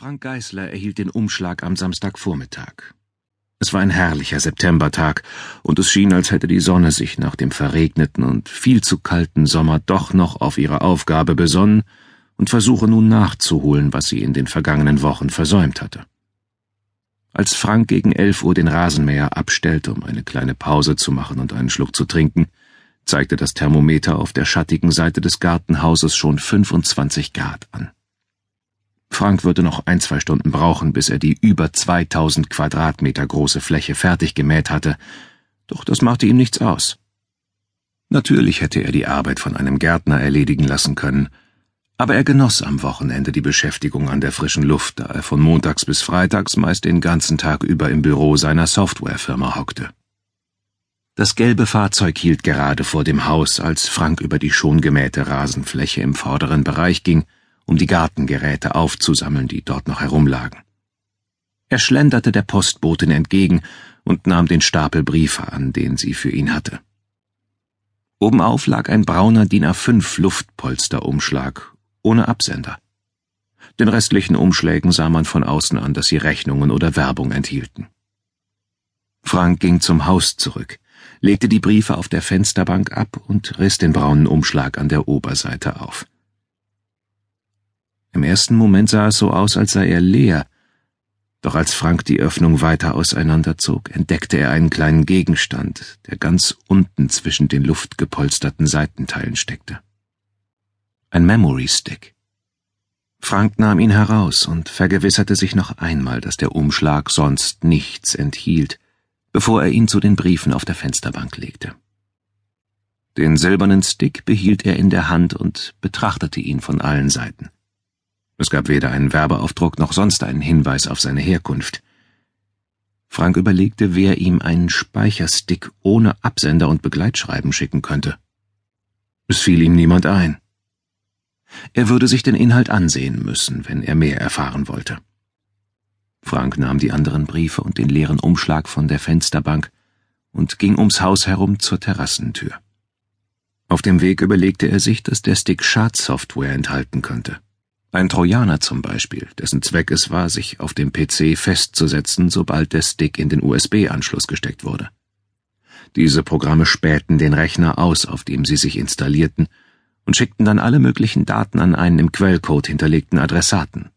Frank Geißler erhielt den Umschlag am Samstagvormittag. Es war ein herrlicher Septembertag, und es schien, als hätte die Sonne sich nach dem verregneten und viel zu kalten Sommer doch noch auf ihre Aufgabe besonnen und versuche nun nachzuholen, was sie in den vergangenen Wochen versäumt hatte. Als Frank gegen elf Uhr den Rasenmäher abstellte, um eine kleine Pause zu machen und einen Schluck zu trinken, zeigte das Thermometer auf der schattigen Seite des Gartenhauses schon 25 Grad an. Frank würde noch ein, zwei Stunden brauchen, bis er die über 2000 Quadratmeter große Fläche fertig gemäht hatte, doch das machte ihm nichts aus. Natürlich hätte er die Arbeit von einem Gärtner erledigen lassen können, aber er genoss am Wochenende die Beschäftigung an der frischen Luft, da er von montags bis freitags meist den ganzen Tag über im Büro seiner Softwarefirma hockte. Das gelbe Fahrzeug hielt gerade vor dem Haus, als Frank über die schon gemähte Rasenfläche im vorderen Bereich ging um die Gartengeräte aufzusammeln, die dort noch herumlagen. Er schlenderte der Postbotin entgegen und nahm den Stapel Briefe an, den sie für ihn hatte. Obenauf lag ein brauner DIN A5 Luftpolsterumschlag, ohne Absender. Den restlichen Umschlägen sah man von außen an, dass sie Rechnungen oder Werbung enthielten. Frank ging zum Haus zurück, legte die Briefe auf der Fensterbank ab und riss den braunen Umschlag an der Oberseite auf. Im ersten Moment sah es so aus, als sei er leer, doch als Frank die Öffnung weiter auseinanderzog, entdeckte er einen kleinen Gegenstand, der ganz unten zwischen den luftgepolsterten Seitenteilen steckte. Ein Memory Stick. Frank nahm ihn heraus und vergewisserte sich noch einmal, dass der Umschlag sonst nichts enthielt, bevor er ihn zu den Briefen auf der Fensterbank legte. Den silbernen Stick behielt er in der Hand und betrachtete ihn von allen Seiten. Es gab weder einen Werbeaufdruck noch sonst einen Hinweis auf seine Herkunft. Frank überlegte, wer ihm einen Speicherstick ohne Absender und Begleitschreiben schicken könnte. Es fiel ihm niemand ein. Er würde sich den Inhalt ansehen müssen, wenn er mehr erfahren wollte. Frank nahm die anderen Briefe und den leeren Umschlag von der Fensterbank und ging ums Haus herum zur Terrassentür. Auf dem Weg überlegte er sich, dass der Stick Schadsoftware enthalten könnte. Ein Trojaner zum Beispiel, dessen Zweck es war, sich auf dem PC festzusetzen, sobald der Stick in den USB-Anschluss gesteckt wurde. Diese Programme spähten den Rechner aus, auf dem sie sich installierten, und schickten dann alle möglichen Daten an einen im Quellcode hinterlegten Adressaten.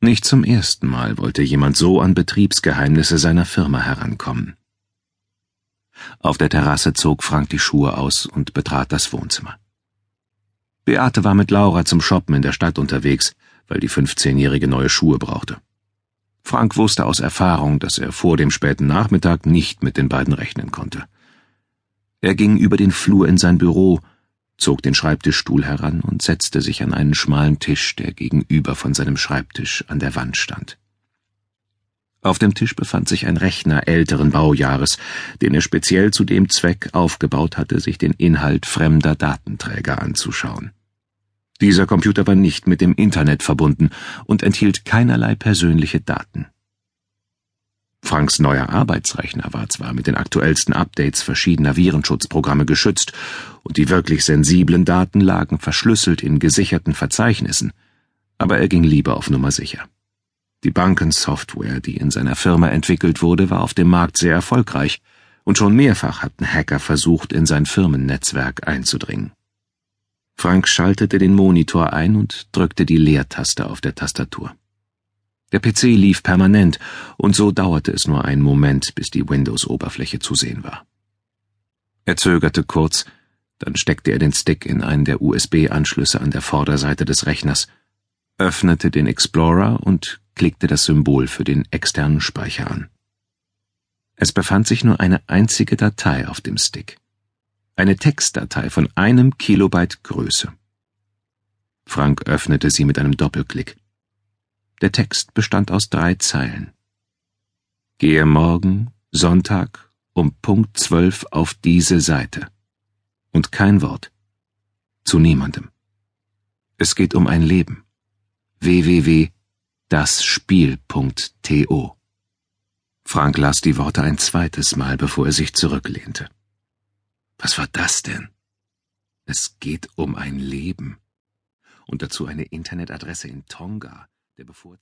Nicht zum ersten Mal wollte jemand so an Betriebsgeheimnisse seiner Firma herankommen. Auf der Terrasse zog Frank die Schuhe aus und betrat das Wohnzimmer. Beate war mit Laura zum Shoppen in der Stadt unterwegs, weil die 15-jährige neue Schuhe brauchte. Frank wusste aus Erfahrung, dass er vor dem späten Nachmittag nicht mit den beiden rechnen konnte. Er ging über den Flur in sein Büro, zog den Schreibtischstuhl heran und setzte sich an einen schmalen Tisch, der gegenüber von seinem Schreibtisch an der Wand stand. Auf dem Tisch befand sich ein Rechner älteren Baujahres, den er speziell zu dem Zweck aufgebaut hatte, sich den Inhalt fremder Datenträger anzuschauen. Dieser Computer war nicht mit dem Internet verbunden und enthielt keinerlei persönliche Daten. Franks neuer Arbeitsrechner war zwar mit den aktuellsten Updates verschiedener Virenschutzprogramme geschützt, und die wirklich sensiblen Daten lagen verschlüsselt in gesicherten Verzeichnissen, aber er ging lieber auf Nummer sicher. Die Bankensoftware, die in seiner Firma entwickelt wurde, war auf dem Markt sehr erfolgreich, und schon mehrfach hatten Hacker versucht, in sein Firmennetzwerk einzudringen. Frank schaltete den Monitor ein und drückte die Leertaste auf der Tastatur. Der PC lief permanent, und so dauerte es nur einen Moment, bis die Windows-Oberfläche zu sehen war. Er zögerte kurz, dann steckte er den Stick in einen der USB-Anschlüsse an der Vorderseite des Rechners, öffnete den Explorer und klickte das Symbol für den externen Speicher an. Es befand sich nur eine einzige Datei auf dem Stick. Eine Textdatei von einem Kilobyte Größe. Frank öffnete sie mit einem Doppelklick. Der Text bestand aus drei Zeilen. Gehe morgen, Sonntag, um Punkt zwölf auf diese Seite. Und kein Wort. Zu niemandem. Es geht um ein Leben. www dasspiel.to. Frank las die Worte ein zweites Mal, bevor er sich zurücklehnte. Was war das denn? Es geht um ein Leben. Und dazu eine Internetadresse in Tonga, der bevorzugt